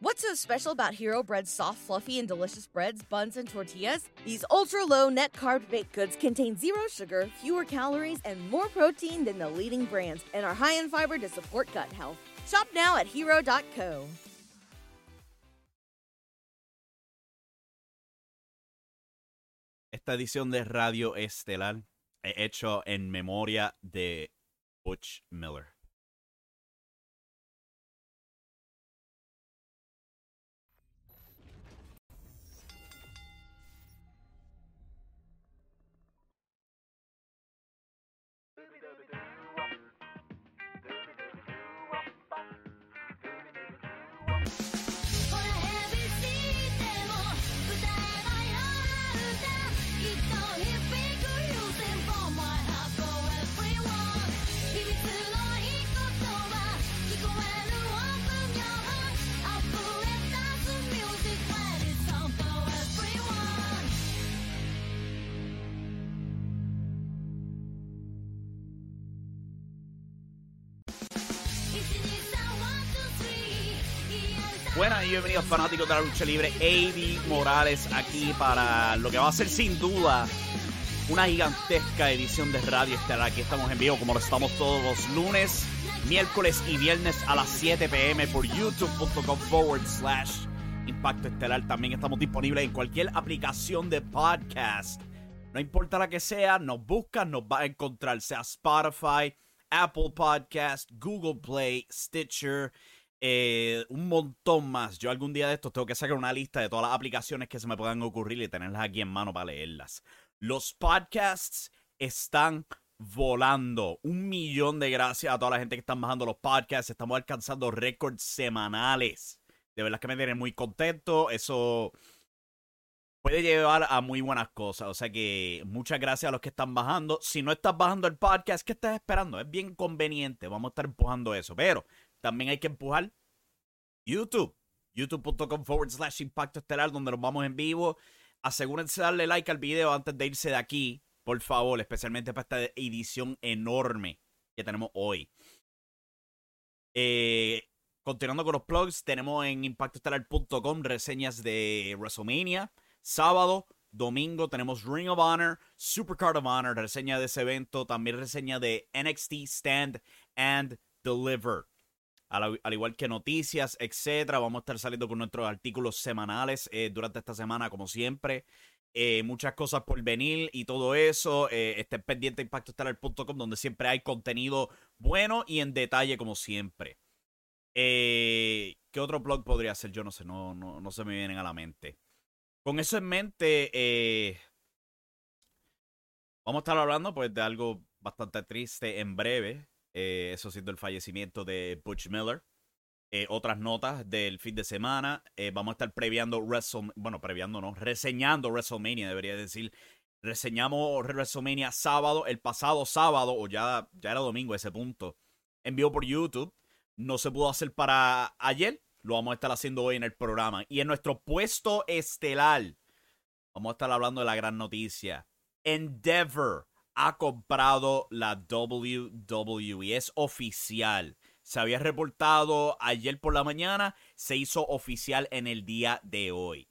What's so special about Hero Bread's soft, fluffy, and delicious breads, buns, and tortillas? These ultra low net carb baked goods contain zero sugar, fewer calories, and more protein than the leading brands, and are high in fiber to support gut health. Shop now at hero.co. Esta edición de Radio Estelar he hecho en memoria de Butch Miller. Buenas y bienvenidos fanáticos de la lucha libre. AB Morales aquí para lo que va a ser sin duda una gigantesca edición de Radio Estelar. Aquí estamos en vivo como lo estamos todos los lunes, miércoles y viernes a las 7 pm por youtube.com forward slash Impacto Estelar. También estamos disponibles en cualquier aplicación de podcast. No importa la que sea, nos buscan, nos va a encontrar, sea Spotify, Apple Podcast, Google Play, Stitcher eh, un montón más. Yo algún día de estos tengo que sacar una lista de todas las aplicaciones que se me puedan ocurrir y tenerlas aquí en mano para leerlas. Los podcasts están volando. Un millón de gracias a toda la gente que están bajando los podcasts. Estamos alcanzando récords semanales. De verdad que me tiene muy contento. Eso puede llevar a muy buenas cosas. O sea que muchas gracias a los que están bajando. Si no estás bajando el podcast, ¿qué estás esperando? Es bien conveniente. Vamos a estar empujando eso. Pero también hay que empujar YouTube. YouTube.com forward slash impacto estelar, donde nos vamos en vivo. Asegúrense de darle like al video antes de irse de aquí, por favor, especialmente para esta edición enorme que tenemos hoy. Eh, continuando con los plugs, tenemos en impactoestelar.com reseñas de WrestleMania. Sábado, domingo tenemos Ring of Honor, Supercard of Honor, reseña de ese evento. También reseña de NXT Stand and Deliver al, igual que noticias, etcétera. Vamos a estar saliendo con nuestros artículos semanales eh, durante esta semana, como siempre. Eh, muchas cosas por venir y todo eso. Eh, estén pendiente a impactoestelar.com, donde siempre hay contenido bueno y en detalle, como siempre. Eh, ¿Qué otro blog podría ser? Yo no sé, no, no, no se me vienen a la mente. Con eso en mente, vamos a estar hablando pues de algo bastante triste en breve. Eh, eso siendo el fallecimiento de Butch Miller. Eh, otras notas del fin de semana. Eh, vamos a estar previando WrestleMania, bueno, previando no, reseñando WrestleMania, debería decir. Reseñamos WrestleMania sábado, el pasado sábado, o ya, ya era domingo ese punto, en vivo por YouTube. No se pudo hacer para ayer, lo vamos a estar haciendo hoy en el programa. Y en nuestro puesto estelar, vamos a estar hablando de la gran noticia. Endeavor ha comprado la WWE. Es oficial. Se había reportado ayer por la mañana, se hizo oficial en el día de hoy.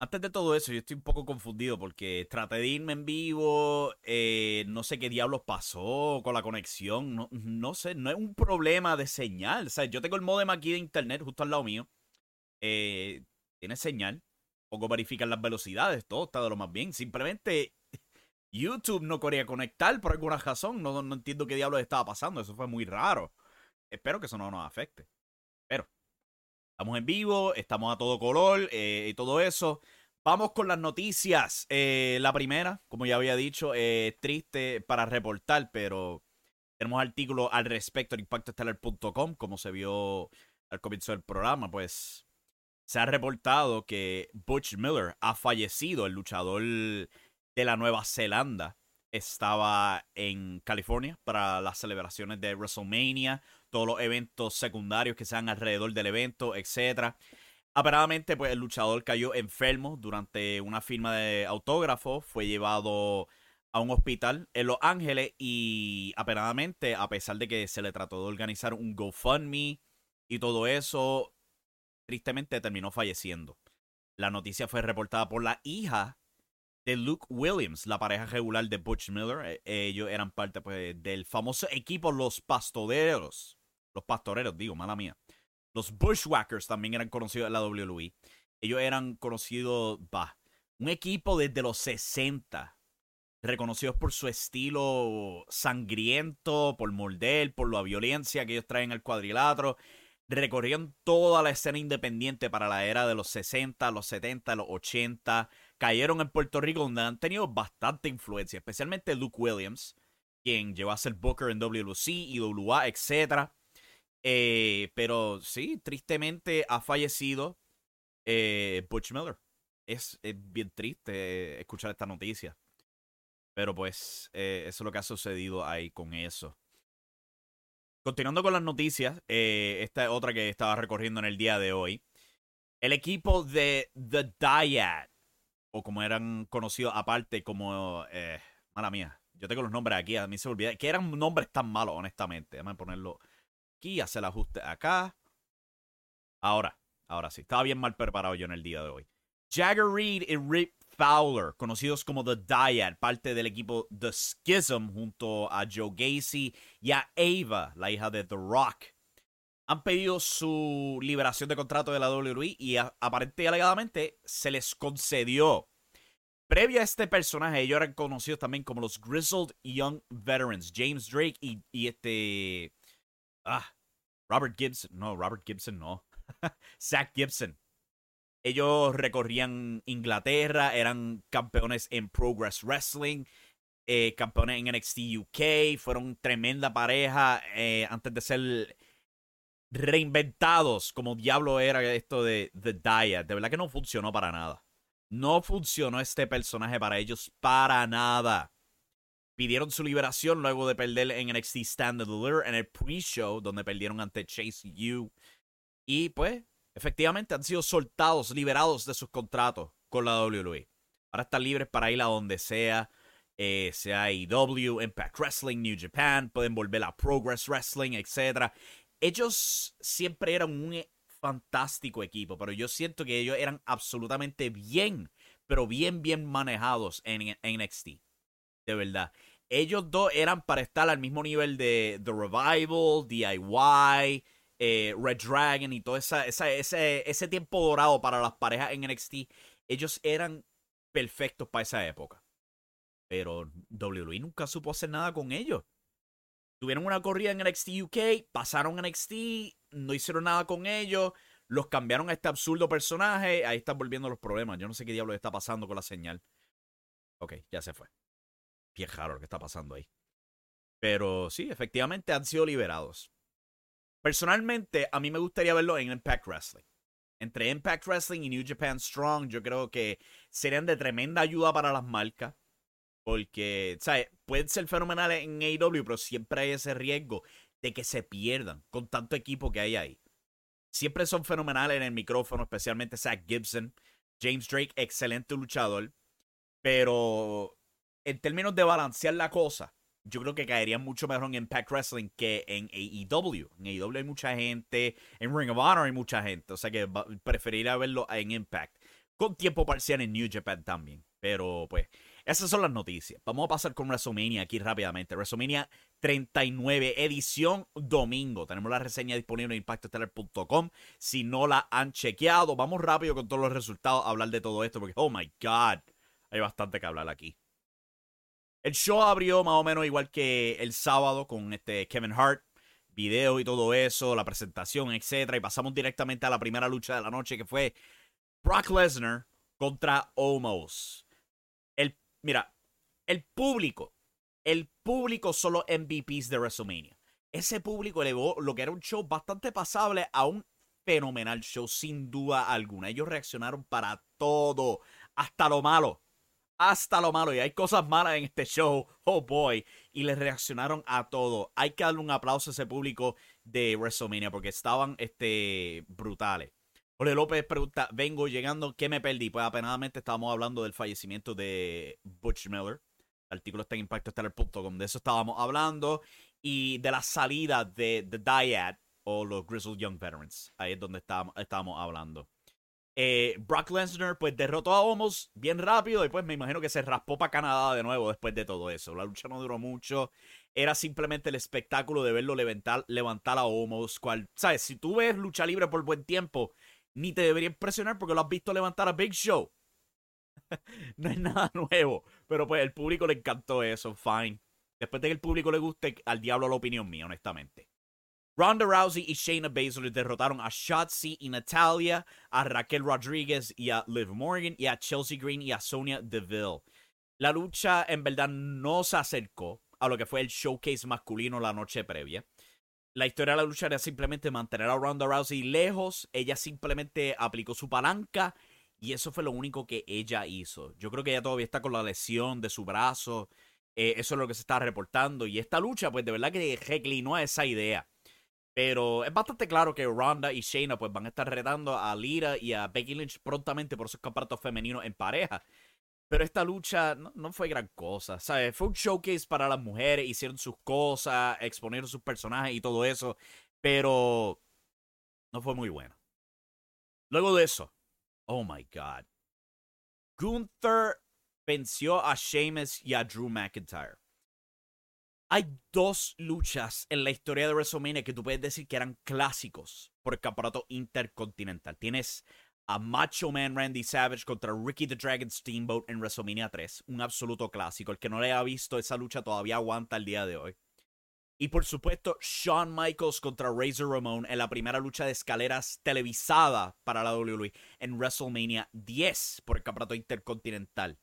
Antes de todo eso, yo estoy un poco confundido porque traté de irme en vivo, eh, no sé qué diablos pasó con la conexión, no, no, sé, no es un problema de señal. O sea, yo tengo el modem aquí de internet justo al lado mío, eh, tiene señal, poco verifican las velocidades, todo está de lo más bien. Simplemente YouTube no quería conectar por alguna razón. No, no entiendo qué diablos estaba pasando. Eso fue muy raro. Espero que eso no nos afecte. Pero estamos en vivo, estamos a todo color eh, y todo eso. Vamos con las noticias. Eh, la primera, como ya había dicho, es triste para reportar, pero tenemos artículos al respecto en impactoestelar.com, como se vio al comienzo del programa, pues se ha reportado que Butch Miller ha fallecido, el luchador de la Nueva Zelanda estaba en California para las celebraciones de WrestleMania, todos los eventos secundarios que sean alrededor del evento, etc. Aparentemente, pues el luchador cayó enfermo durante una firma de autógrafo, fue llevado a un hospital en Los Ángeles y apenadamente, a pesar de que se le trató de organizar un GoFundMe y todo eso, tristemente terminó falleciendo. La noticia fue reportada por la hija de Luke Williams, la pareja regular de Butch Miller. Eh, ellos eran parte pues, del famoso equipo Los Pastoreros. Los Pastoreros, digo, mala mía. Los Bushwhackers también eran conocidos en la WWE. Ellos eran conocidos, bah, un equipo desde los 60, reconocidos por su estilo sangriento, por morder, por la violencia que ellos traen al cuadrilátero recorrieron toda la escena independiente para la era de los 60, los 70, los 80. Cayeron en Puerto Rico donde han tenido bastante influencia, especialmente Luke Williams, quien llegó a ser Booker en WC, IWA, etc. Eh, pero sí, tristemente ha fallecido eh, Butch Miller. Es, bien triste escuchar esta noticia. Pero pues eh, eso es lo que ha sucedido ahí con eso. Continuando con las noticias, eh, esta es otra que estaba recorriendo en el día de hoy. El equipo de The Dyad, o como eran conocidos aparte como... Eh, mala mía, yo tengo los nombres aquí, a mí se me olvida. Que eran nombres tan malos, honestamente. Déjame ponerlo aquí, hacer el ajuste acá. Ahora, ahora sí. Estaba bien mal preparado yo en el día de hoy. Jagger Reed y Rip Fowler, conocidos como The Dyad, parte del equipo The Schism, junto a Joe Gacy y a Ava, la hija de The Rock. Han pedido su liberación de contrato de la WWE y aparentemente y alegadamente se les concedió. Previo a este personaje, ellos eran conocidos también como los Grizzled Young Veterans, James Drake y, este... Ah, Robert Gibson. No, Robert Gibson no. Zach Gibson. Ellos recorrían Inglaterra, eran campeones en Progress Wrestling, eh, campeones en NXT UK, fueron tremenda pareja eh, antes de ser reinventados como diablo era esto de The Dyad. De verdad que no funcionó para nada. No funcionó este personaje para ellos para nada. Pidieron su liberación luego de perder en NXT Stand Deliver en el pre-show, donde perdieron ante Chase U. Y pues efectivamente han sido soltados, liberados de sus contratos con la WWE. Ahora están libres para ir a donde sea, eh, sea IW, Impact Wrestling, New Japan, pueden volver a Progress Wrestling, etc. Ellos siempre eran un e, fantástico equipo, pero yo siento que ellos eran absolutamente bien, pero bien, bien manejados en, en NXT. De verdad. Ellos dos eran para estar al mismo nivel de The Revival, DIY, eh, Red Dragon y todo esa, ese, ese tiempo dorado para las parejas en NXT, ellos eran perfectos para esa época. Pero WWE nunca supo hacer nada con ellos. Tuvieron una corrida en NXT UK, pasaron NXT, no hicieron nada con ellos, los cambiaron a este absurdo personaje, ahí están volviendo los problemas. Yo no sé qué diablo está pasando con la señal. Ok, ya se fue. Bien raro lo que está pasando ahí. Pero sí, efectivamente han sido liberados. Personalmente, a mí me gustaría verlo en Impact Wrestling. Entre Impact Wrestling y New Japan Strong, yo creo que serían de tremenda ayuda para las marcas. Porque, ¿sabes? Pueden ser fenomenales en AEW, pero siempre hay ese riesgo de que se pierdan con tanto equipo que hay ahí. Siempre son fenomenales en el micrófono, especialmente Zach Gibson. James Drake, excelente luchador. Pero en términos de balancear la cosa, yo creo que caería mucho mejor en Impact Wrestling que en AEW. En AEW hay mucha gente, en Ring of Honor hay mucha gente, o sea que preferiría verlo en Impact. Con tiempo parcial en New Japan también. Pero pues, esas son las noticias. Vamos a pasar con WrestleMania aquí rápidamente. WrestleMania 39, edición domingo. Tenemos la reseña disponible en impactostellar.com. Si no la han chequeado, vamos rápido con todos los resultados a hablar de todo esto porque, oh my god, hay bastante que hablar aquí. El show abrió más o menos igual que el sábado con este Kevin Hart, video y todo eso, la presentación, etcétera, y pasamos directamente a la primera lucha de la noche que fue Brock Lesnar contra Omos. Mira, el público, el público son los MVPs de WrestleMania. Ese público elevó lo que era un show bastante pasable a un fenomenal show sin duda alguna. Ellos reaccionaron para todo, hasta lo malo hasta lo malo. Y hay cosas malas en este show. Oh boy. Y le reaccionaron a todo. Hay que darle un aplauso a ese público de WrestleMania porque estaban este, brutales. Jorge López pregunta, vengo llegando, ¿qué me perdí? Pues apenadamente estábamos hablando del fallecimiento de Butch Miller. El artículo está en impactostellar.com. De eso estábamos hablando. Y de la salida de The Dyad o los Grizzled Young Veterans. Ahí es donde estábamos, estábamos hablando. Eh, Brock Lesnar pues derrotó a Homos bien rápido y pues me imagino que se raspó para Canadá de nuevo después de todo eso. La lucha no duró mucho. Era simplemente el espectáculo de verlo levantar, levantar a Homos. Cual, ¿Sabes? Si tú ves lucha libre por buen tiempo, ni te debería impresionar porque lo has visto levantar a Big Show. no es nada nuevo. Pero pues el público le encantó eso. Fine. Después de que el público le guste, al diablo la opinión mía, honestamente. Ronda Rousey y Shayna Baszler derrotaron a Shotzi y Natalia, a Raquel Rodríguez y a Liv Morgan, y a Chelsea Green y a Sonia Deville. La lucha en verdad no se acercó a lo que fue el showcase masculino la noche previa. La historia de la lucha era simplemente mantener a Ronda Rousey lejos. Ella simplemente aplicó su palanca y eso fue lo único que ella hizo. Yo creo que ella todavía está con la lesión de su brazo. Eh, eso es lo que se está reportando. Y esta lucha, pues de verdad que reclinó a esa idea. Pero es bastante claro que Ronda y Shayna pues van a estar retando a Lira y a Becky Lynch prontamente por sus campeonatos femeninos en pareja. Pero esta lucha no, fue gran cosa, ¿sabes? Fue un showcase para las mujeres, hicieron sus cosas, exponieron sus personajes y todo eso, pero no fue muy bueno. Luego de eso, oh my god. Gunther venció a Sheamus y a Drew McIntyre. Hay dos luchas en la historia de WrestleMania que tú puedes decir que eran clásicos por el campeonato intercontinental. Tienes a Macho Man Randy Savage contra Ricky the Dragon Steamboat en WrestleMania 3, un absoluto clásico. El que no le haya visto esa lucha todavía aguanta el día de hoy. Y por supuesto, Shawn Michaels contra Razor Ramon en la primera lucha de escaleras televisada para la WWE en WrestleMania 10 por el campeonato intercontinental.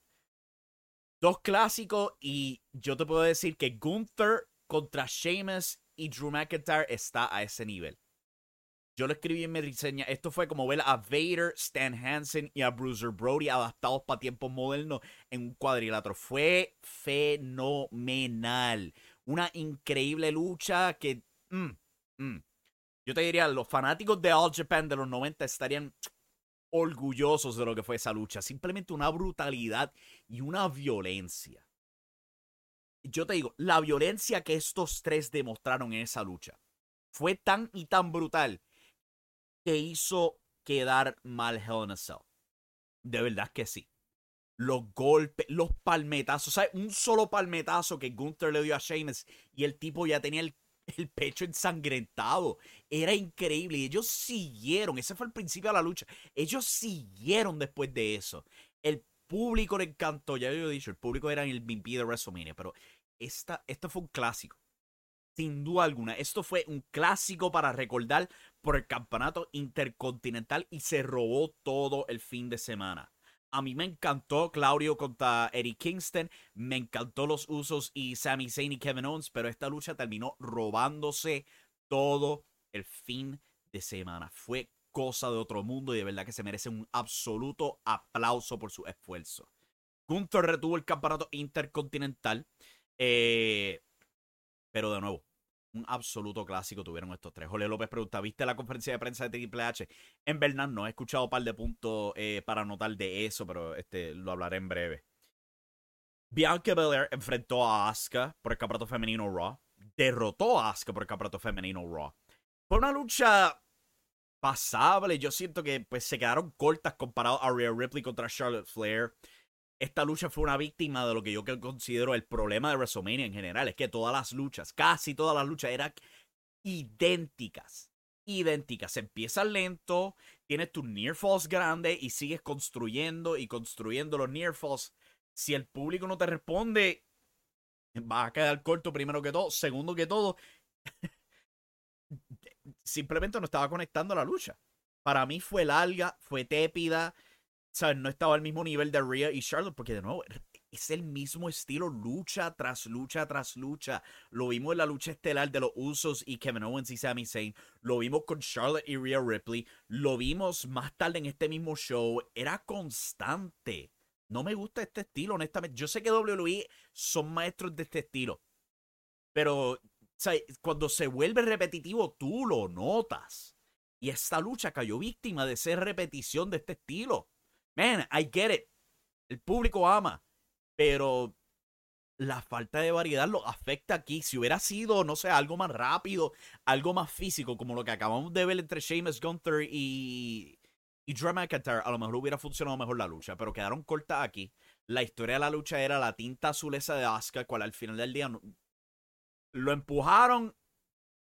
Dos clásicos y yo te puedo decir que Gunther contra Sheamus y Drew McIntyre está a ese nivel. Yo lo escribí en mi reseña. Esto fue como ver a Vader, Stan Hansen y a Bruiser Brody adaptados para tiempos modernos en un cuadrilátero. Fue fenomenal. Una increíble lucha que. Mm, mm. Yo te diría, los fanáticos de All Japan de los 90 estarían orgullosos de lo que fue esa lucha. Simplemente una brutalidad y una violencia. Yo te digo, la violencia que estos tres demostraron en esa lucha fue tan y tan brutal que hizo quedar mal Hell in a Cell. De verdad que sí. Los golpes, los palmetazos. Sea, un solo palmetazo que Gunther le dio a Sheamus y el tipo ya tenía el pecho ensangrentado. Era increíble. Y ellos siguieron. Ese fue el principio de la lucha. Ellos siguieron después de eso. El público le encantó. Ya yo he dicho, el público era el MVP de WrestleMania. Pero esta, esto fue un clásico. Sin duda alguna. Esto fue un clásico para recordar por el campeonato intercontinental y se robó todo el fin de semana. A mí me encantó Claudio contra Eddie Kingston. Me encantó los usos y Sami Zayn y Kevin Owens. Pero esta lucha terminó robándose todo el fin de semana. Fue cosa de otro mundo y de verdad que se merece un absoluto aplauso por su esfuerzo. Gunther retuvo el campeonato intercontinental. Eh, pero de nuevo, un absoluto clásico tuvieron estos tres. Jorge López pregunta, ¿viste la conferencia de prensa de Triple H? En verdad no, he escuchado un par de puntos eh, para anotar de eso, pero este, lo hablaré en breve. Bianca Belair enfrentó a Asuka por el campeonato femenino Raw. Derrotó a Asuka por el campeonato femenino Raw. Fue una lucha pasable. Yo siento que pues, se quedaron cortas comparado a Rhea Ripley contra Charlotte Flair esta lucha fue una víctima de lo que yo considero el problema de WrestleMania en general. Es que todas las luchas, casi todas las luchas eran idénticas. Idénticas. Empiezas lento, tienes tu near falls grande y sigues construyendo y construyendo los near falls. Si el público no te responde, va a quedar corto primero que todo. Segundo que todo, simplemente no estaba conectando la lucha. Para mí fue larga, fue tépida ¿sabes? No estaba al mismo nivel de Rhea y Charlotte, porque de nuevo es el mismo estilo, lucha tras lucha tras lucha. Lo vimos en la lucha estelar de los Usos y Kevin Owens y Sami Zayn. Lo vimos con Charlotte y Rhea Ripley. Lo vimos más tarde en este mismo show. Era constante. No me gusta este estilo, honestamente. Yo sé que WWE son maestros de este estilo. Pero, cuando se vuelve repetitivo, tú lo notas. Y esta lucha cayó víctima de ser repetición de este estilo. Man, I get it. El público ama. Pero la falta de variedad lo afecta aquí. Si hubiera sido, no sé, algo más rápido, algo más físico, como lo que acabamos de ver entre Sheamus Gunther y, y Drew McIntyre, a lo mejor hubiera funcionado mejor la lucha, pero quedaron cortas aquí. La historia de la lucha era la tinta azul esa de Asuka, cual al final del día lo empujaron.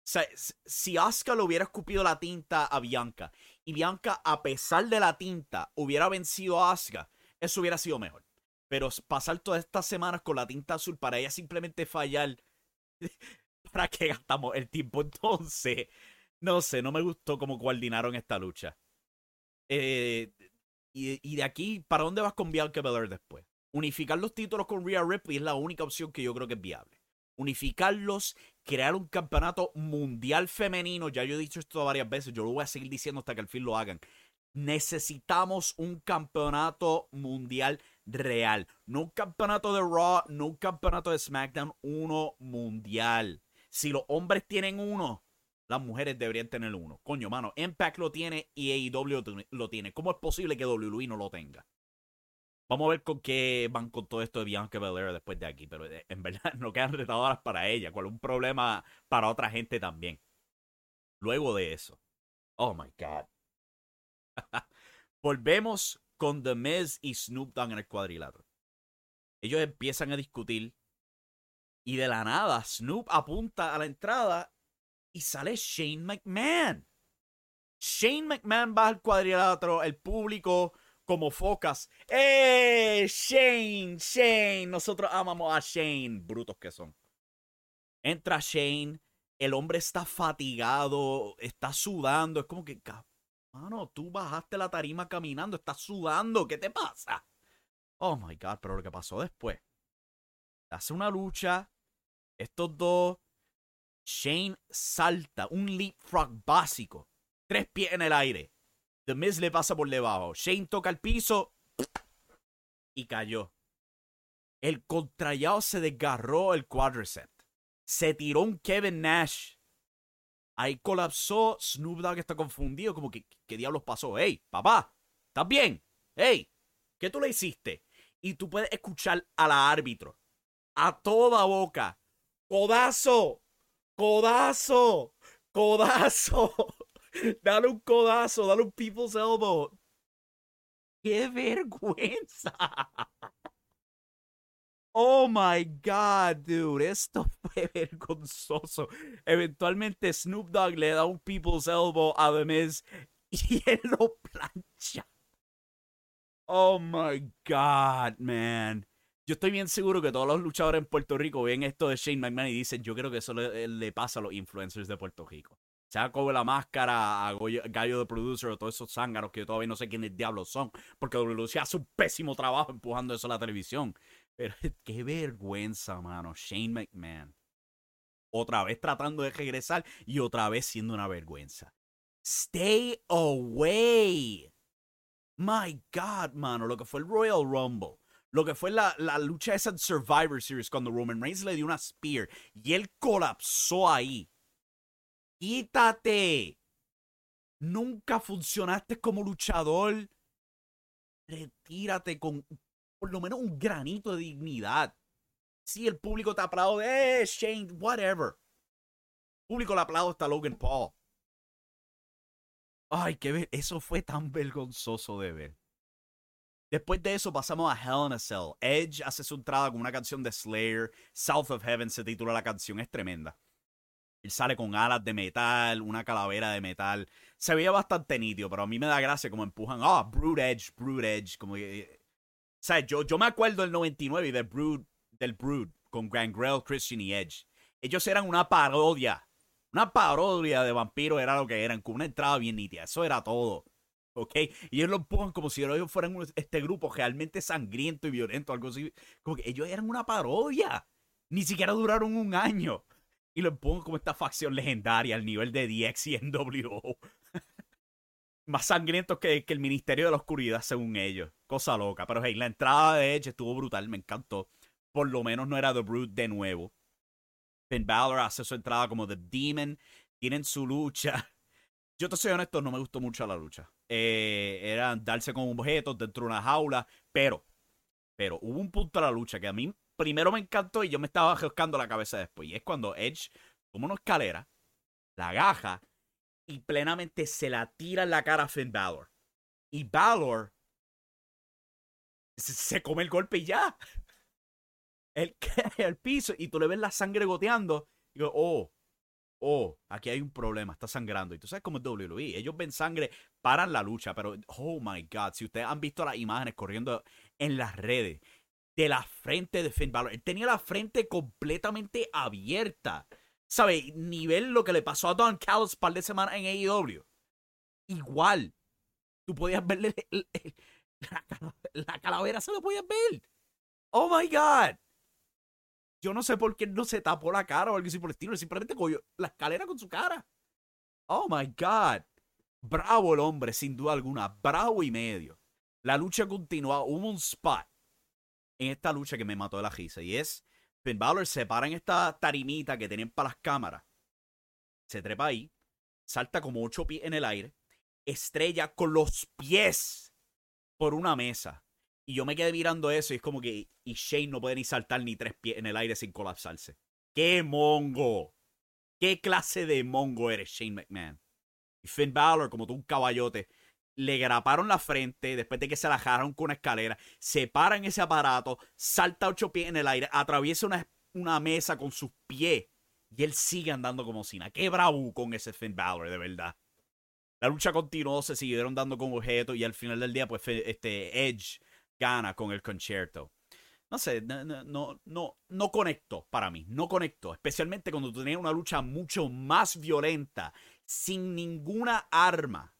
Si Asuka le hubiera escupido la tinta a Bianca y Bianca, a pesar de la tinta, hubiera vencido a Asuka, eso hubiera sido mejor. Pero pasar todas estas semanas con la tinta azul para ella simplemente fallar. ¿Para qué gastamos el tiempo entonces? No sé, no me gustó cómo coordinaron esta lucha. Eh, y, de aquí, ¿para dónde vas con Bianca Belair después? Unificar los títulos con Rhea Ripley es la única opción que yo creo que es viable. Unificarlos, crear un campeonato mundial femenino. Ya yo he dicho esto varias veces, yo lo voy a seguir diciendo hasta que al fin lo hagan. Necesitamos un campeonato mundial real. No un campeonato de Raw, no un campeonato de SmackDown, uno mundial. Si los hombres tienen uno, las mujeres deberían tener uno. Coño, mano, Impact lo tiene y AEW lo tiene. ¿Cómo es posible que WWE no lo tenga? Vamos a ver con qué van con todo esto de Bianca Belair después de aquí. Pero eh, en verdad no quedan retadoras para ella. Cuál es un problema para otra gente también. Luego de eso. Oh my God. Volvemos con The Miz y Snoop Dogg en el cuadrilátero. Ellos empiezan a discutir. Y de la nada, Snoop apunta a la entrada y sale Shane McMahon. Shane McMahon va al cuadrilátero, el público como focas. ¡Eh! Shane, Shane. Nosotros amamos a Shane. Brutos que son. Entra Shane. El hombre está fatigado. Está sudando. Es como que, mano, tú bajaste la tarima caminando. Estás sudando. ¿Qué te pasa? Oh my God. Pero lo que pasó después. Hace una lucha. Estos dos Shane salta, un leapfrog básico, tres pies en el aire. The Miz le pasa por debajo. Shane toca el piso y cayó. El contrallado se desgarró el quadriceps. Se tiró un Kevin Nash. Ahí colapsó. Snoop Dogg está confundido. Como que, ¿qué diablos pasó? Hey, papá, ¿estás bien? Hey, ¿qué tú le hiciste? Y tú puedes escuchar a la árbitro. A toda boca. Codazo. Codazo. Codazo. Dale un codazo. Dale un people's elbow. ¡Qué vergüenza! Oh my God, dude. Esto fue vergonzoso. Eventualmente Snoop Dogg le da un people's elbow a The Miz y él lo plancha. Oh my God, man. Yo estoy bien seguro que todos los luchadores en Puerto Rico ven esto de Shane McMahon y dicen, yo creo que eso le, pasa a los influencers de Puerto Rico. Sea como la máscara, a Gallo de Producer o todos esos zánganos que yo todavía no sé quiénes diablos son, porque WWE hace un pésimo trabajo empujando eso a la televisión. Pero qué vergüenza, mano. Shane McMahon. Otra vez tratando de regresar y otra vez siendo una vergüenza. Stay away. My God, mano, lo que fue el Royal Rumble lo que fue la, la lucha esa Survivor Series cuando Roman Reigns le dio una spear y él colapsó ahí. Quítate. Nunca funcionaste como luchador. Retírate con por lo menos un granito de dignidad. Si el público te aplaude, eh, Shane, whatever. El público le aplaude hasta Logan Paul. Ay, qué ver. Eso fue tan vergonzoso de ver. Después de eso pasamos a Hell in a Cell. Edge hace su entrada con una canción de Slayer. South of Heaven se titula la canción, es tremenda. Él sale con alas de metal, una calavera de metal. Se veía bastante nítido, pero a mí me da gracia como empujan. Ah, Brood Edge, Brood Edge. Como que, o sea, yo, yo me acuerdo del 99 y del Brood, del Brood con Christian y Edge. Ellos eran una parodia. Una parodia de vampiros era lo que eran, con una entrada bien nítida. Eso era todo. ¿ok? Y ellos lo empujan como si ellos fueran este grupo realmente sangriento y violento, algo así. Como que ellos eran una parodia. Ni siquiera duraron un año. Y lo empujan como esta facción legendaria al nivel de DX y NWO. Más sangrientos que, que, el Ministerio de la Oscuridad, según ellos. Cosa loca. Pero hey, la entrada de Edge estuvo brutal, me encantó. Por lo menos no era The Brute de nuevo. Finn Balor hace su entrada como The Demon. Tienen su lucha. Yo te soy honesto, no me gustó mucho la lucha. Eh, era darse con objetos dentro de una jaula, pero, pero hubo un punto de la lucha que a mí primero me encantó y yo me estaba buscando la cabeza después. Y es cuando Edge toma una escalera, la agaja y plenamente se la tira en la cara a Finn Balor. Y Balor se, come el golpe y ya. Cae al piso y tú le ves la sangre goteando. Y digo, oh, oh, aquí hay un problema, está sangrando. Y tú sabes cómo es WWE. Ellos ven sangre, paran la lucha, pero, oh my God, si ustedes han visto las imágenes corriendo en las redes de la frente de Finn Balor, él tenía la frente completamente abierta. ¿Sabe? Nivel lo que le pasó a Don Callis par de semanas en AEW. Igual. Tú podías verle la, calavera, se lo podías ver. Oh my God. Yo no sé por qué no se tapó la cara o algo así por el estilo. Simplemente cogió la escalera con su cara. Oh my God. Bravo el hombre, sin duda alguna. Bravo y medio. La lucha continúa. Hubo un spot en esta lucha que me mató de la risa. Y es Finn Balor se para en esta tarimita que tienen para las cámaras. Se trepa ahí. Salta como ocho pies en el aire. Estrella con los pies por una mesa. Y yo me quedé mirando eso y es como que. Y Shane no puede ni saltar ni tres pies en el aire sin colapsarse. ¡Qué mongo! ¿Qué clase de mongo eres, Shane McMahon? Y Finn Balor, como tú, un caballote, le graparon la frente después de que se la jaron con una escalera, se para en ese aparato, salta ocho pies en el aire, atraviesa una, mesa con sus pies y él sigue andando como Sina. Qué bravo con ese Finn Balor, de verdad. La lucha continuó, se siguieron dando con objetos y al final del día, pues este Edge gana con el concierto. No sé, no, no, no, no conecto para mí, no conecto, especialmente cuando tenías una lucha mucho más violenta, sin ninguna arma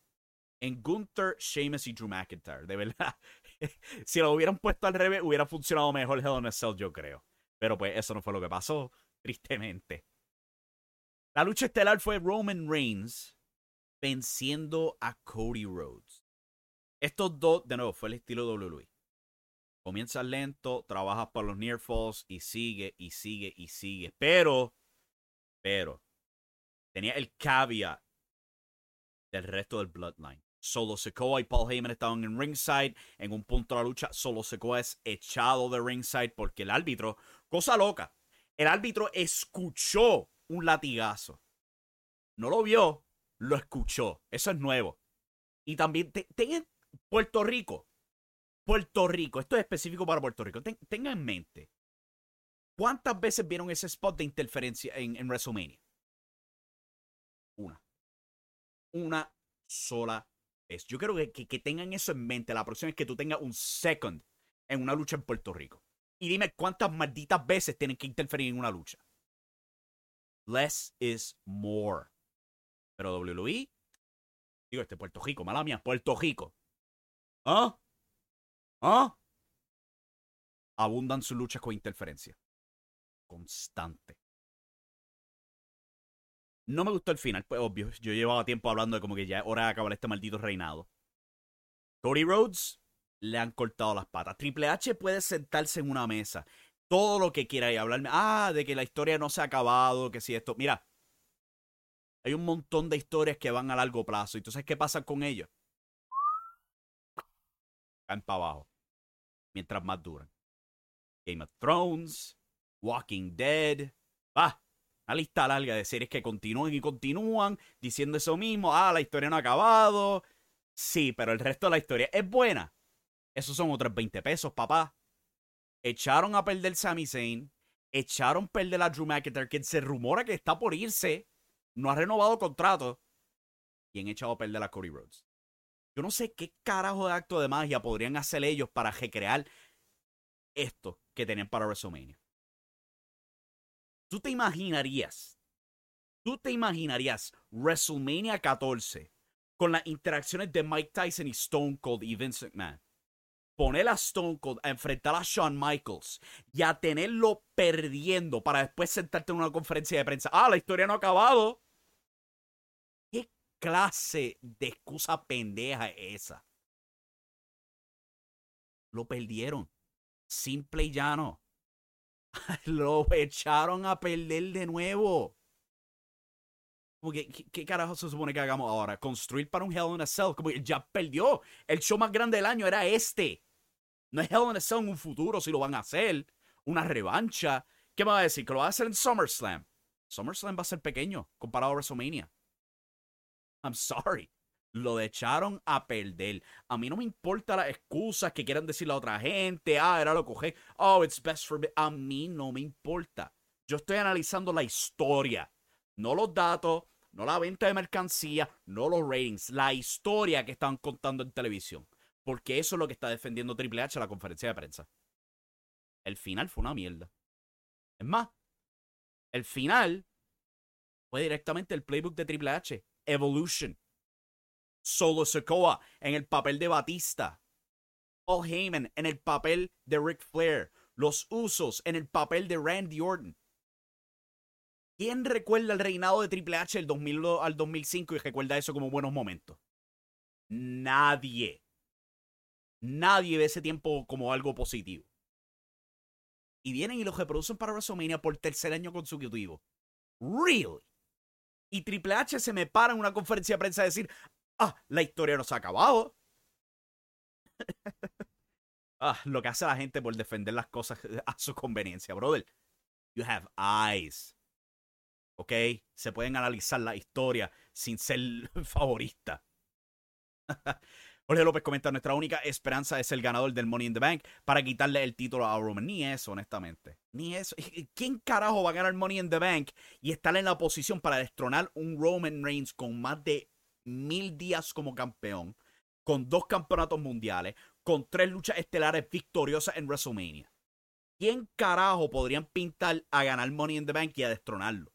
en Gunther, Sheamus y Drew McIntyre. De verdad, si lo hubieran puesto al revés, hubiera funcionado mejor Hell in a Cell, yo creo. Pero pues eso no fue lo que pasó, tristemente. La lucha estelar fue Roman Reigns venciendo a Cody Rhodes. Estos dos, de nuevo, fue el estilo WWE. Comienza lento, trabajas para los near falls y sigue y sigue y sigue. Pero, pero, tenía el caveat del resto del Bloodline. Solo Secoa y Paul Heyman estaban en ringside. En un punto de la lucha, Solo Secoa es echado de ringside porque el árbitro, cosa loca, el árbitro escuchó un latigazo. No lo vio, lo escuchó. Eso es nuevo. Y también, ten, Puerto Rico. Puerto Rico, esto es específico para Puerto Rico. tenga en mente, ¿cuántas veces vieron ese spot de interferencia en, en WrestleMania? Una. Una sola vez. Yo quiero que, que, tengan eso en mente. La próxima es que tú tengas un second en una lucha en Puerto Rico. Y dime cuántas malditas veces tienen que interferir en una lucha. Less is more. Pero WWE, digo, este Puerto Rico, mala mía, Puerto Rico. ¿Ah? ¿Ah? Abundan sus luchas con interferencia. Constante. No me gustó el final, pues obvio. Yo llevaba tiempo hablando de como que ya es hora de acabar este maldito reinado. Cody Rhodes le han cortado las patas. Triple H puede sentarse en una mesa. Todo lo que quiera y hablarme. Ah, de que la historia no se ha acabado, que si esto. Mira, hay un montón de historias que van a largo plazo. ¿Y tú sabes qué pasa con ellos? Caen para abajo. Mientras más duran. Game of Thrones, Walking Dead. Va. Una lista larga de series que continúan y continúan diciendo eso mismo. Ah, la historia no ha acabado. Sí, pero el resto de la historia es buena. Esos son otros 20 pesos, papá. Echaron a perder Sami Zayn. Echaron a perder a Drew McIntyre, que se rumora que está por irse no ha renovado contrato y han echado a perder a Cody Rhodes. Yo no sé qué carajo de acto de magia podrían hacer ellos para recrear esto que tenían para WrestleMania. ¿Tú te imaginarías? ¿Tú te imaginarías WrestleMania 14 con las interacciones de Mike Tyson y Stone Cold y Vince McMahon? poner a Stone Cold a enfrentar a Shawn Michaels y a tenerlo perdiendo para después sentarte en una conferencia de prensa. Ah, la historia no ha acabado clase de excusa pendeja es esa? Lo perdieron. Simple y llano. Lo echaron a perder de nuevo. Que, ¿qué, carajo se supone que hagamos ahora? ¿Construir para un Hell in a Cell? Como que ya perdió. El show más grande del año era este. No es Hell in a Cell en un futuro si lo van a hacer. una revancha. ¿Qué me va a decir? Que lo va a hacer en SummerSlam. SummerSlam va a ser pequeño comparado a WrestleMania. I'm sorry. Lo echaron a perder. A mí no me importa las excusas que quieran decir la otra gente. Ah, era lo cogé. Oh, it's best for me. A mí no me importa. Yo estoy analizando la historia. No los datos, no la venta de mercancía, no los ratings. La historia que están contando en televisión. Porque eso es lo que está defendiendo Triple H en la conferencia de prensa. El final fue una mierda. Es más, el final fue directamente el playbook de Triple H. Evolution. Solo Sokoa en el papel de Batista. Paul Heyman en el papel de Ric Flair. Los Usos en el papel de Randy Orton. ¿Quién recuerda el reinado de Triple H del 2000 al 2005 y recuerda eso como buenos momentos? Nadie. Nadie ve ese tiempo como algo positivo. Y vienen y los reproducen para WrestleMania por tercer año consecutivo. Really? Y Triple H se me para en una conferencia de prensa a decir, ah, la historia no se ha acabado. ah, lo que hace la gente por defender las cosas a su conveniencia, brother. You have eyes. ¿Ok? Se pueden analizar la historia sin ser favorista. Jorge López comenta, nuestra única esperanza es el ganador del Money in the Bank para quitarle el título a Roman. Ni eso, honestamente. Ni eso. ¿Quién carajo va a ganar Money in the Bank y estar en la posición para destronar un Roman Reigns con más de mil días como campeón, con dos campeonatos mundiales, con tres luchas estelares victoriosas en WrestleMania? ¿Quién carajo podrían pintar a ganar Money in the Bank y a destronarlo?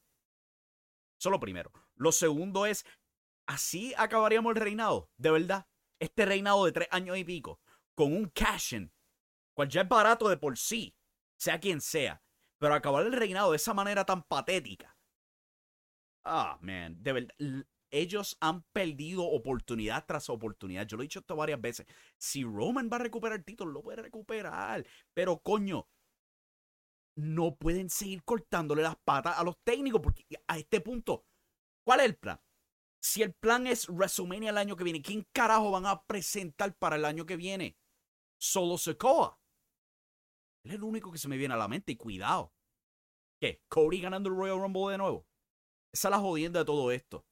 Eso lo primero. Lo segundo es, ¿así acabaríamos el reinado? ¿De verdad? este reinado de tres años y pico con un cash-in, cual ya es barato de por sí, sea quien sea, pero acabar el reinado de esa manera tan patética. Ah, man, de verdad, ellos han perdido oportunidad tras oportunidad. Yo lo he dicho esto varias veces. Si Roman va a recuperar el título, lo puede recuperar. Pero coño, no pueden seguir cortándole las patas a los técnicos porque a este punto, ¿cuál es el plan? Si el plan es WrestleMania el año que viene, ¿quién carajo van a presentar para el año que viene? Solo Sokoa. Él es el único que se me viene a la mente y cuidado. ¿Qué? ¿Cody ganando el Royal Rumble de nuevo? Esa es la jodienda de todo esto.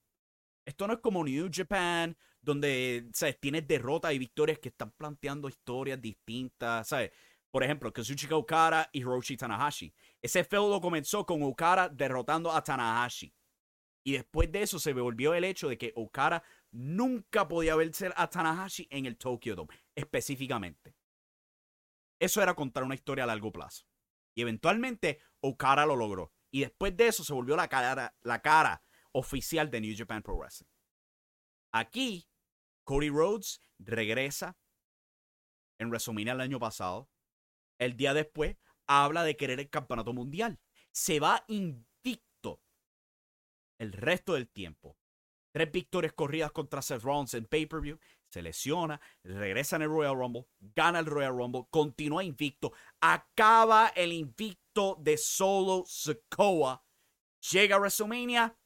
Esto no es como New Japan, donde ¿sabes? tienes derrotas y victorias que están planteando historias distintas. ¿sabes? Por ejemplo, Kazuchika Okada y Hiroshi Tanahashi. Ese feudo comenzó con Okada derrotando a Tanahashi. Y después de eso se volvió el hecho de que Okada nunca podía verse a Tanahashi en el Tokyo Dome, específicamente. Eso era contar una historia a largo plazo. Y eventualmente Okada lo logró. Y después de eso se volvió la cara oficial de New Japan Pro Wrestling. Aquí, Cody Rhodes regresa en WrestleMania el año pasado. El día después habla de querer el campeonato mundial. Se va el resto del tiempo. Tres victorias corridas contra Seth Rollins en pay-per-view. Se lesiona, regresa en el Royal Rumble, gana el Royal Rumble, continúa invicto, acaba el invicto de Solo Sokoa. Llega a WrestleMania,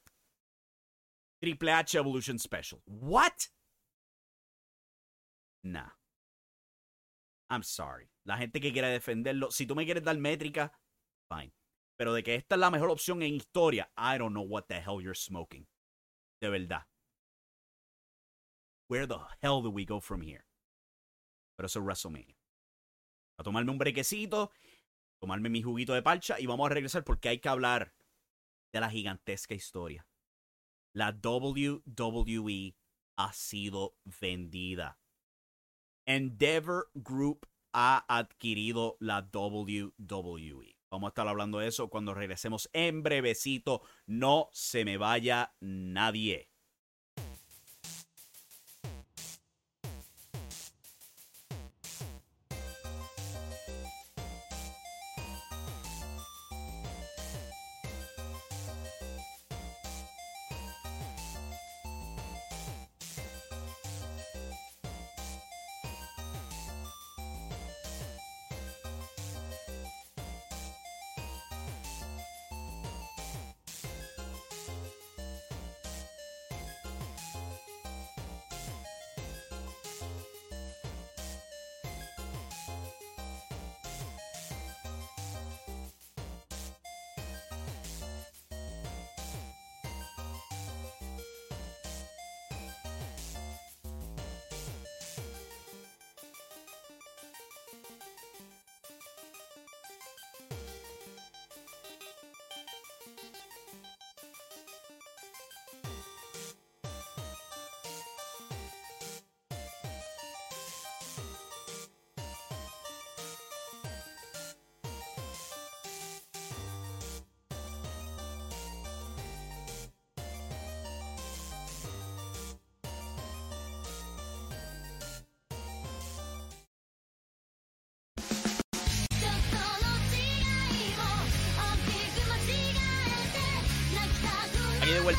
Triple H Evolution Special. What? Nah. I'm sorry. La gente que quiera defenderlo, si tú me quieres dar métrica, fine. Pero de que esta es la mejor opción en historia, I don't know what the hell you're smoking. De verdad. Where the hell do we go from here? Pero eso es WrestleMania. A tomarme un brequecito, tomarme mi juguito de parcha y vamos a regresar porque hay que hablar de la gigantesca historia. La WWE ha sido vendida. Endeavor Group ha adquirido la WWE. Vamos a estar hablando de eso cuando regresemos en brevecito. No se me vaya nadie.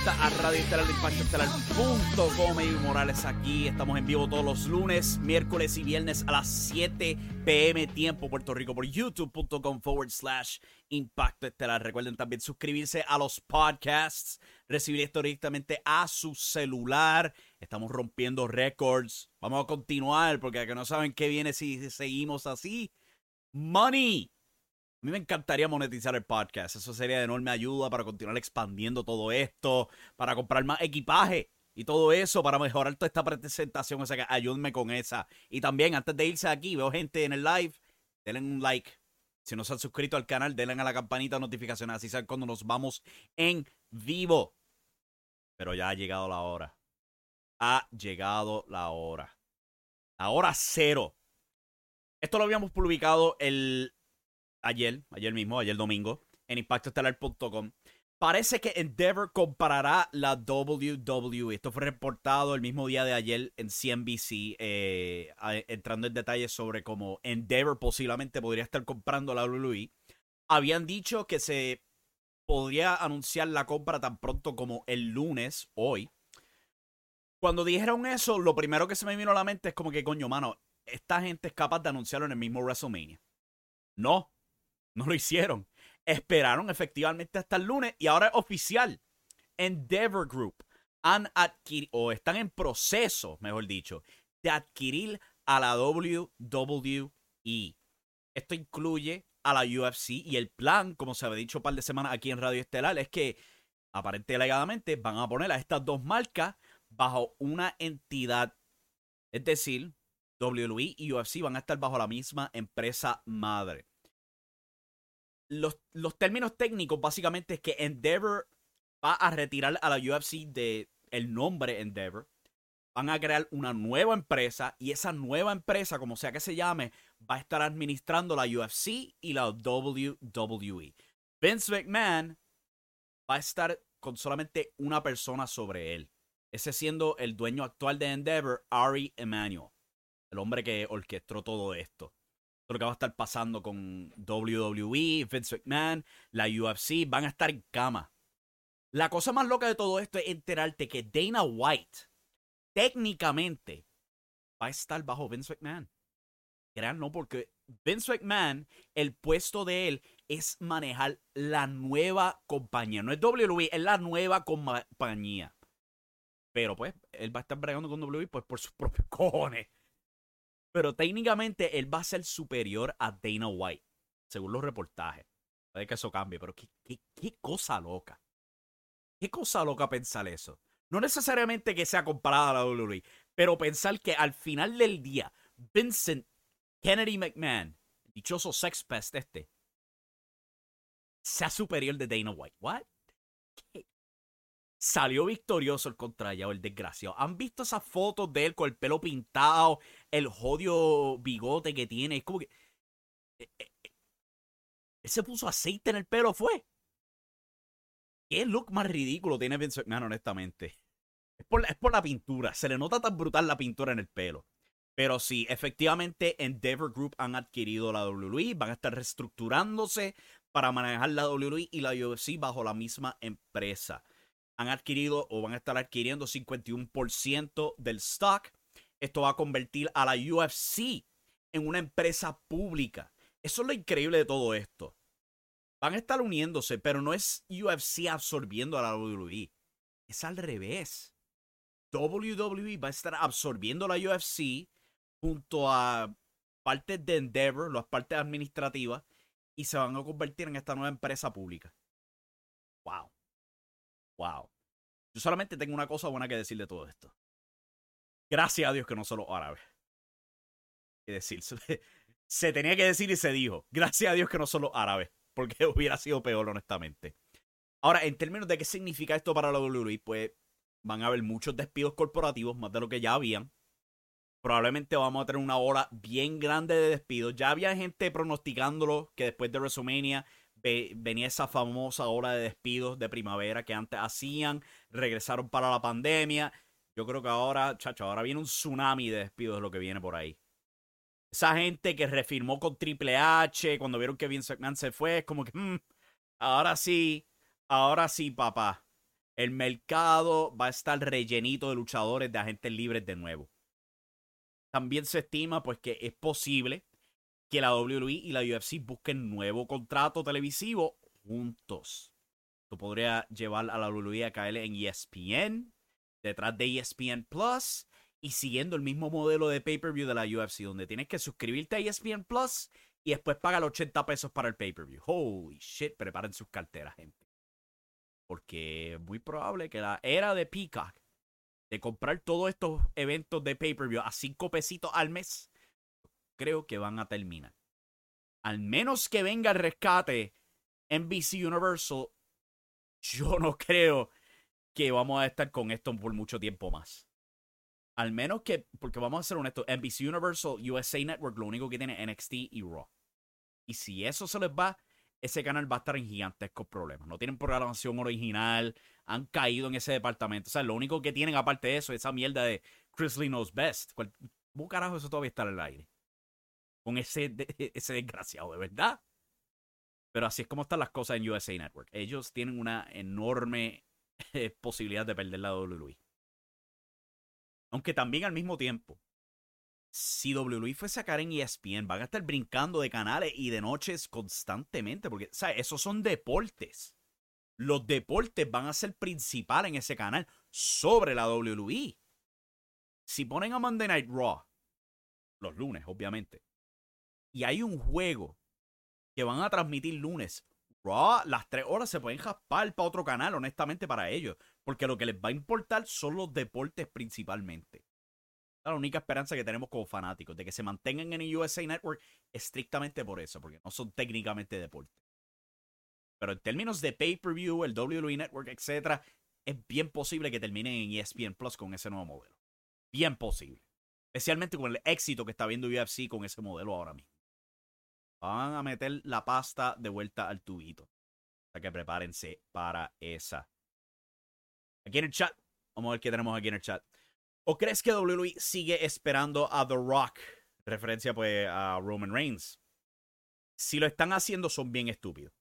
A Radio Estelar Estelar.com. y Morales aquí. Estamos en vivo todos los lunes, miércoles y viernes a las 7 pm tiempo Puerto Rico por youtube.com forward slash Impacto Estelar. Recuerden también suscribirse a los podcasts, recibir esto directamente a su celular. Estamos rompiendo récords. Vamos a continuar porque que no saben qué viene si seguimos así. Money. A mí me encantaría monetizar el podcast. Eso sería de enorme ayuda para continuar expandiendo todo esto, para comprar más equipaje y todo eso, para mejorar toda esta presentación. O sea que ayúdenme con esa. Y también, antes de irse aquí, veo gente en el live. Denle un like. Si no se han suscrito al canal, denle a la campanita de notificaciones. Así saben cuando nos vamos en vivo. Pero ya ha llegado la hora. Ha llegado la hora. La hora cero. Esto lo habíamos publicado el ayer, ayer mismo, ayer domingo, en impactoestelar.com. Parece que Endeavor comparará la WWE. Esto fue reportado el mismo día de ayer en CNBC, eh, entrando en detalles sobre cómo Endeavor posiblemente podría estar comprando la WWE. Habían dicho que se podría anunciar la compra tan pronto como el lunes, hoy. Cuando dijeron eso, lo primero que se me vino a la mente es como que, coño, mano, esta gente es capaz de anunciarlo en el mismo WrestleMania. No, no lo hicieron. Esperaron efectivamente hasta el lunes y ahora es oficial. Endeavor Group han adquirido, o están en proceso, mejor dicho, de adquirir a la WWE. Esto incluye a la UFC y el plan, como se había dicho un par de semanas aquí en Radio Estelar, es que aparentemente alegadamente van a poner a estas dos marcas bajo una entidad. Es decir, WWE y UFC van a estar bajo la misma empresa madre los, términos técnicos básicamente es que Endeavor va a retirar a la UFC de el nombre Endeavor. Van a crear una nueva empresa y esa nueva empresa, como sea que se llame, va a estar administrando la UFC y la WWE. Vince McMahon va a estar con solamente una persona sobre él. Ese siendo el dueño actual de Endeavor, Ari Emanuel, el hombre que orquestó todo esto lo que va a estar pasando con WWE, Vince McMahon, la UFC, van a estar en cama. La cosa más loca de todo esto es enterarte que Dana White técnicamente va a estar bajo Vince McMahon. Crean, no, porque Vince McMahon, el puesto de él es manejar la nueva compañía. No es WWE, es la nueva compañía. Pero pues, él va a estar bregando con WWE pues, por sus propios cojones. Pero técnicamente él va a ser superior a Dana White, según los reportajes. Puede que eso cambie, pero qué, qué, cosa loca. Qué cosa loca pensar eso. No necesariamente que sea comparada a la WWE, pero pensar que al final del día, Vincent Kennedy McMahon, dichoso sex pest este, sea superior de Dana White. ¿What? ¿Qué, salió victorioso el contrallado, el desgraciado. ¿Han visto esas fotos de él con el pelo pintado, el jodio bigote que tiene? Es como que. Eh, eh, eh, él se puso aceite en el pelo, fue. ¿Qué look más ridículo tiene Vince McMahon, honestamente? Es por, es por la pintura. Se le nota tan brutal la pintura en el pelo. Pero sí, efectivamente, Endeavor Group han adquirido la WWE, van a estar reestructurándose para manejar la WWE y la UFC bajo la misma empresa han adquirido o van a estar adquiriendo 51% del stock. Esto va a convertir a la UFC en una empresa pública. Eso es lo increíble de todo esto. Van a estar uniéndose, pero no es UFC absorbiendo a la WWE. Es al revés. WWE va a estar absorbiendo la UFC junto a partes de Endeavor, las partes administrativas, y se van a convertir en esta nueva empresa pública. Wow. Wow. Yo solamente tengo una cosa buena que decir de todo esto. Gracias a Dios que no solo árabes. Que decir. Se tenía que decir y se dijo. Gracias a Dios que no solo árabes. Porque hubiera sido peor, honestamente. Ahora, en términos de qué significa esto para la WWE, pues van a haber muchos despidos corporativos, más de lo que ya habían. Probablemente vamos a tener una ola bien grande de despidos. Ya había gente pronosticándolo que después de WrestleMania venía esa famosa hora de despidos de primavera que antes hacían, regresaron para la pandemia. Yo creo que ahora, chacho, ahora viene un tsunami de despidos, lo que viene por ahí. Esa gente que refirmó con Triple H cuando vieron que Vince McMahon se fue, es como que, mm, ahora sí, ahora sí, papá. El mercado va a estar rellenito de luchadores, de agentes libres de nuevo. También se estima pues que es posible que la WWE y la UFC busquen nuevo contrato televisivo juntos. Esto podría llevar a la WWE a caer en ESPN, detrás de ESPN Plus y siguiendo el mismo modelo de pay-per-view de la UFC, donde tienes que suscribirte a ESPN Plus y después pagar 80 pesos para el pay-per-view. Holy shit, preparen sus carteras, gente. Porque es muy probable que la era de Peacock, de comprar todos estos eventos de pay-per-view a 5 pesitos al mes, creo que van a terminar. Al menos que venga el rescate NBC Universal, yo no creo que vamos a estar con esto por mucho tiempo más. Al menos que, porque vamos a ser honestos, NBC Universal, USA Network, lo único que tiene NXT y Raw. Y si eso se les va, ese canal va a estar en gigantescos problemas. No tienen programación original, han caído en ese departamento. O sea, lo único que tienen aparte de eso es esa mierda de Chris Lee Knows Best. ¿Cómo carajo eso todavía está en el aire? Con ese, ese desgraciado, de verdad. Pero así es como están las cosas en USA Network. Ellos tienen una enorme posibilidad de perder la WWE. Aunque también al mismo tiempo, si WWE fuese a sacar en ESPN, van a estar brincando de canales y de noches constantemente, porque, ¿sabes? Esos son deportes. Los deportes van a ser principal en ese canal sobre la WWE. Si ponen a Monday Night Raw, los lunes, obviamente, y hay un juego que van a transmitir lunes, Raw, las tres horas se pueden jaspar para otro canal, honestamente, para ellos. Porque lo que les va a importar son los deportes principalmente. La única esperanza que tenemos como fanáticos de que se mantengan en el USA Network estrictamente por eso, porque no son técnicamente deportes. Pero en términos de pay-per-view, el WWE Network, etc., es bien posible que terminen en ESPN Plus con ese nuevo modelo. Bien posible. Especialmente con el éxito que está viendo UFC con ese modelo ahora mismo. Van a meter la pasta de vuelta al tubito. O sea que prepárense para esa. Aquí en el chat, vamos a ver qué tenemos aquí en el chat. ¿O crees que WWE sigue esperando a The Rock? Referencia pues a Roman Reigns. Si lo están haciendo son bien estúpidos.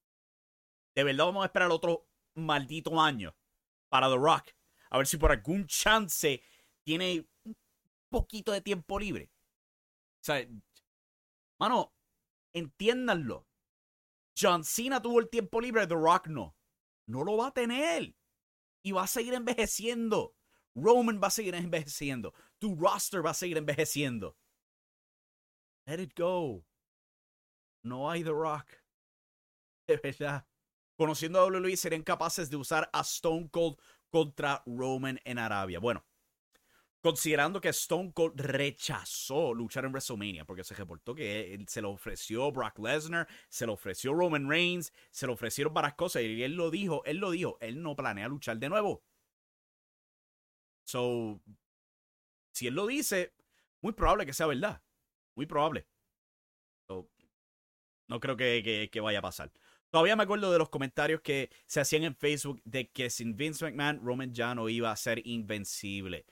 De verdad vamos a esperar otro maldito año para The Rock. A ver si por algún chance tiene un poquito de tiempo libre. O sea, mano, entiéndanlo. John Cena tuvo el tiempo libre, The Rock no. No lo va a tener y va a seguir envejeciendo. Roman va a seguir envejeciendo. Tu roster va a seguir envejeciendo. Let it go. No hay The Rock. De verdad. Conociendo a WWE, serían capaces de usar a Stone Cold contra Roman en Arabia. Bueno, considerando que Stone Cold rechazó luchar en WrestleMania, porque se reportó que se lo ofreció Brock Lesnar, se lo ofreció Roman Reigns, se lo ofrecieron varias cosas y él lo dijo, él lo dijo, él no planea luchar de nuevo. So, si él lo dice, muy probable que sea verdad. Muy probable. no creo que, que vaya a pasar. Todavía me acuerdo de los comentarios que se hacían en Facebook de que sin Vince McMahon, Roman ya no iba a ser invencible.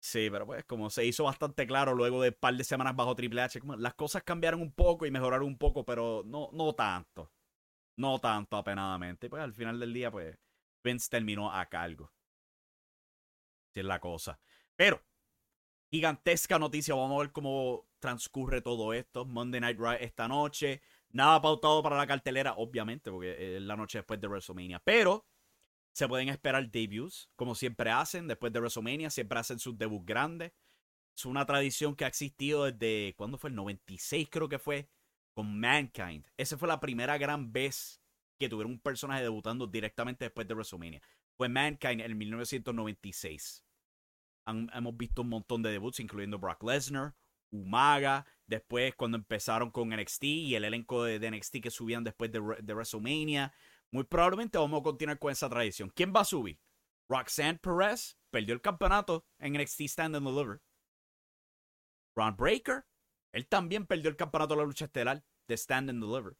Sí, pero pues como se hizo bastante claro luego de un par de semanas bajo Triple H, las cosas cambiaron un poco y mejoraron un poco, pero no, no tanto. No tanto apenadamente. Pues al final del día, pues Vince terminó a cargo. Si es la cosa. Pero, gigantesca noticia. Vamos a ver cómo transcurre todo esto. Monday Night Raw esta noche. Nada pautado para la cartelera, obviamente, porque es la noche después de WrestleMania. Pero se pueden esperar debuts, como siempre hacen, después de WrestleMania, siempre hacen sus debuts grandes. Es una tradición que ha existido desde, ¿cuándo fue? El 96 creo que fue, con Mankind. Esa fue la primera gran vez que tuvieron un personaje debutando directamente después de WrestleMania. Fue Mankind en 1996. hemos visto un montón de debuts, incluyendo Brock Lesnar, Umaga, después cuando empezaron con NXT y el elenco de, NXT que subían después de, de WrestleMania. Muy probablemente vamos a continuar con esa tradición. ¿Quién va a subir? Roxanne Perez perdió el campeonato en NXT Stand and Deliver. Ron Breaker, él también perdió el campeonato de la lucha estelar de Stand and Deliver.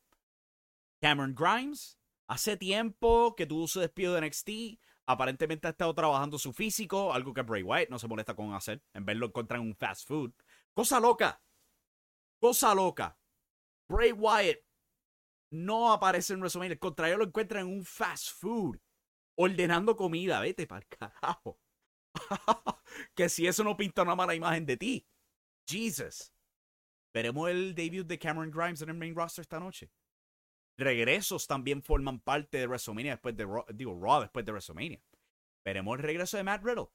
Cameron Grimes, hace tiempo que tuvo su despido de NXT. Aparentemente ha estado trabajando su físico, algo que Bray Wyatt no se molesta con hacer, en verlo encontrar en un fast food. Cosa loca. Cosa loca. Bray Wyatt no aparece en WrestleMania. El contrario lo encuentra en un fast food. ordenando comida. Vete para el carajo. que si eso no pinta una mala imagen de ti. Jesus. Veremos el debut de Cameron Grimes en el main roster esta noche. Regresos también forman parte de WrestleMania después de Raw, digo Raw después de WrestleMania. Veremos el regreso de Matt Riddle.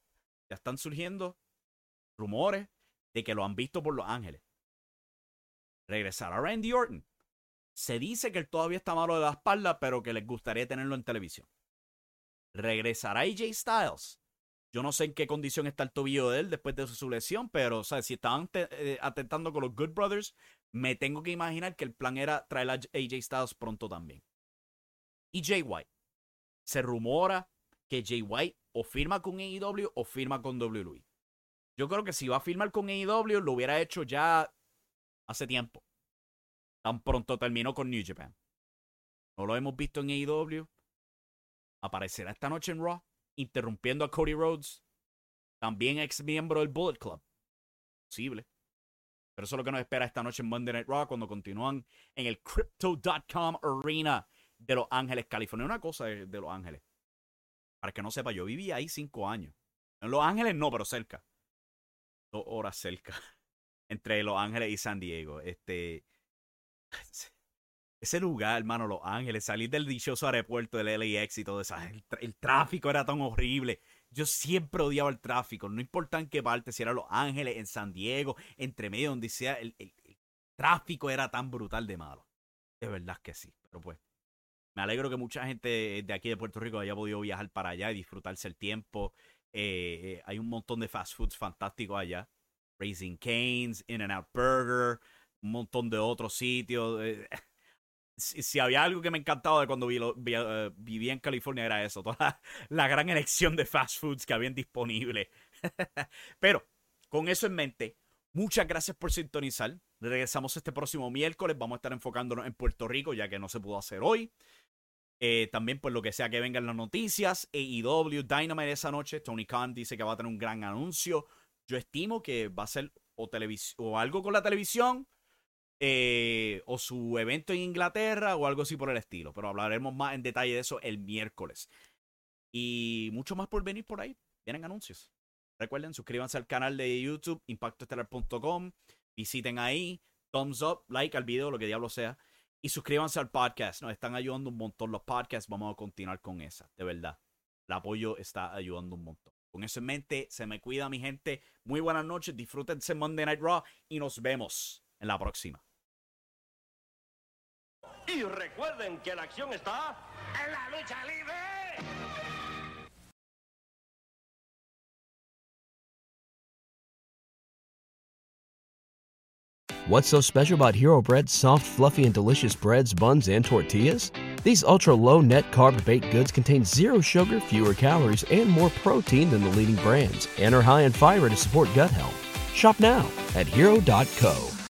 Ya están surgiendo rumores de que lo han visto por Los Ángeles. Regresará Randy Orton. Se dice que él todavía está malo de la espalda, pero que les gustaría tenerlo en televisión. Regresará AJ Styles. Yo no sé en qué condición está el tobillo de él después de su lesión, pero o si estaban eh, atentando con los Good Brothers, me tengo que imaginar que el plan era traer a AJ Styles pronto también. Y Jay White. Se rumora que Jay White o firma con AEW o firma con WWE. Yo creo que si va a firmar con AEW, lo hubiera hecho ya hace tiempo. Tan pronto terminó con New Japan. No lo hemos visto en AEW. Aparecerá esta noche en Raw, interrumpiendo a Cody Rhodes, también ex miembro del Bullet Club. Posible. Pero eso es lo que nos espera esta noche en Monday Night Raw cuando continúan en el Crypto.com Arena de Los Ángeles, California. Una cosa de, Los Ángeles. Para que no sepa, yo viví ahí cinco años. En Los Ángeles no, pero cerca. Dos horas cerca. Entre Los Ángeles y San Diego. Este. Ese lugar, hermano, Los Ángeles, salir del dichoso aeropuerto del LAX y todo eso. El, tráfico era tan horrible. Yo siempre odiaba el tráfico. No importa en qué parte, si era Los Ángeles, en San Diego, entre medio, donde sea, el, tráfico era tan brutal de malo. De verdad que sí. Pero pues, me alegro que mucha gente de aquí de Puerto Rico haya podido viajar para allá y disfrutarse el tiempo. Eh, eh, hay un montón de fast foods fantásticos allá. Raising Canes, In and Out Burger, un montón de otros sitios. Eh, si, había algo que me encantaba de cuando vivía en California era eso, toda la, gran elección de fast foods que habían disponible. Pero con eso en mente, muchas gracias por sintonizar. Regresamos este próximo miércoles. Vamos a estar enfocándonos en Puerto Rico, ya que no se pudo hacer hoy. Eh, también, por lo que sea que vengan las noticias, AEW Dynamite esa noche. Tony Khan dice que va a tener un gran anuncio. Yo estimo que va a ser o, o algo con la televisión, eh, o su evento en Inglaterra, o algo así por el estilo. Pero hablaremos más en detalle de eso el miércoles. Y mucho más por venir por ahí. Vienen anuncios. Recuerden, suscríbanse al canal de YouTube, impactoestelar.com. Visiten ahí, thumbs up, like al video, lo que diablo sea. Y suscríbanse al podcast. Nos están ayudando un montón los podcasts. Vamos a continuar con esa, de verdad. El apoyo está ayudando un montón. Con eso en mente, se me cuida mi gente. Muy buenas noches, disfrútense Monday Night Raw y nos vemos en la próxima. Y recuerden que la acción está en la lucha libre. What's so special about Hero Bread's soft, fluffy, and delicious breads, buns, and tortillas? These ultra low net carb baked goods contain zero sugar, fewer calories, and more protein than the leading brands, and are high in fiber to support gut health. Shop now at hero.co.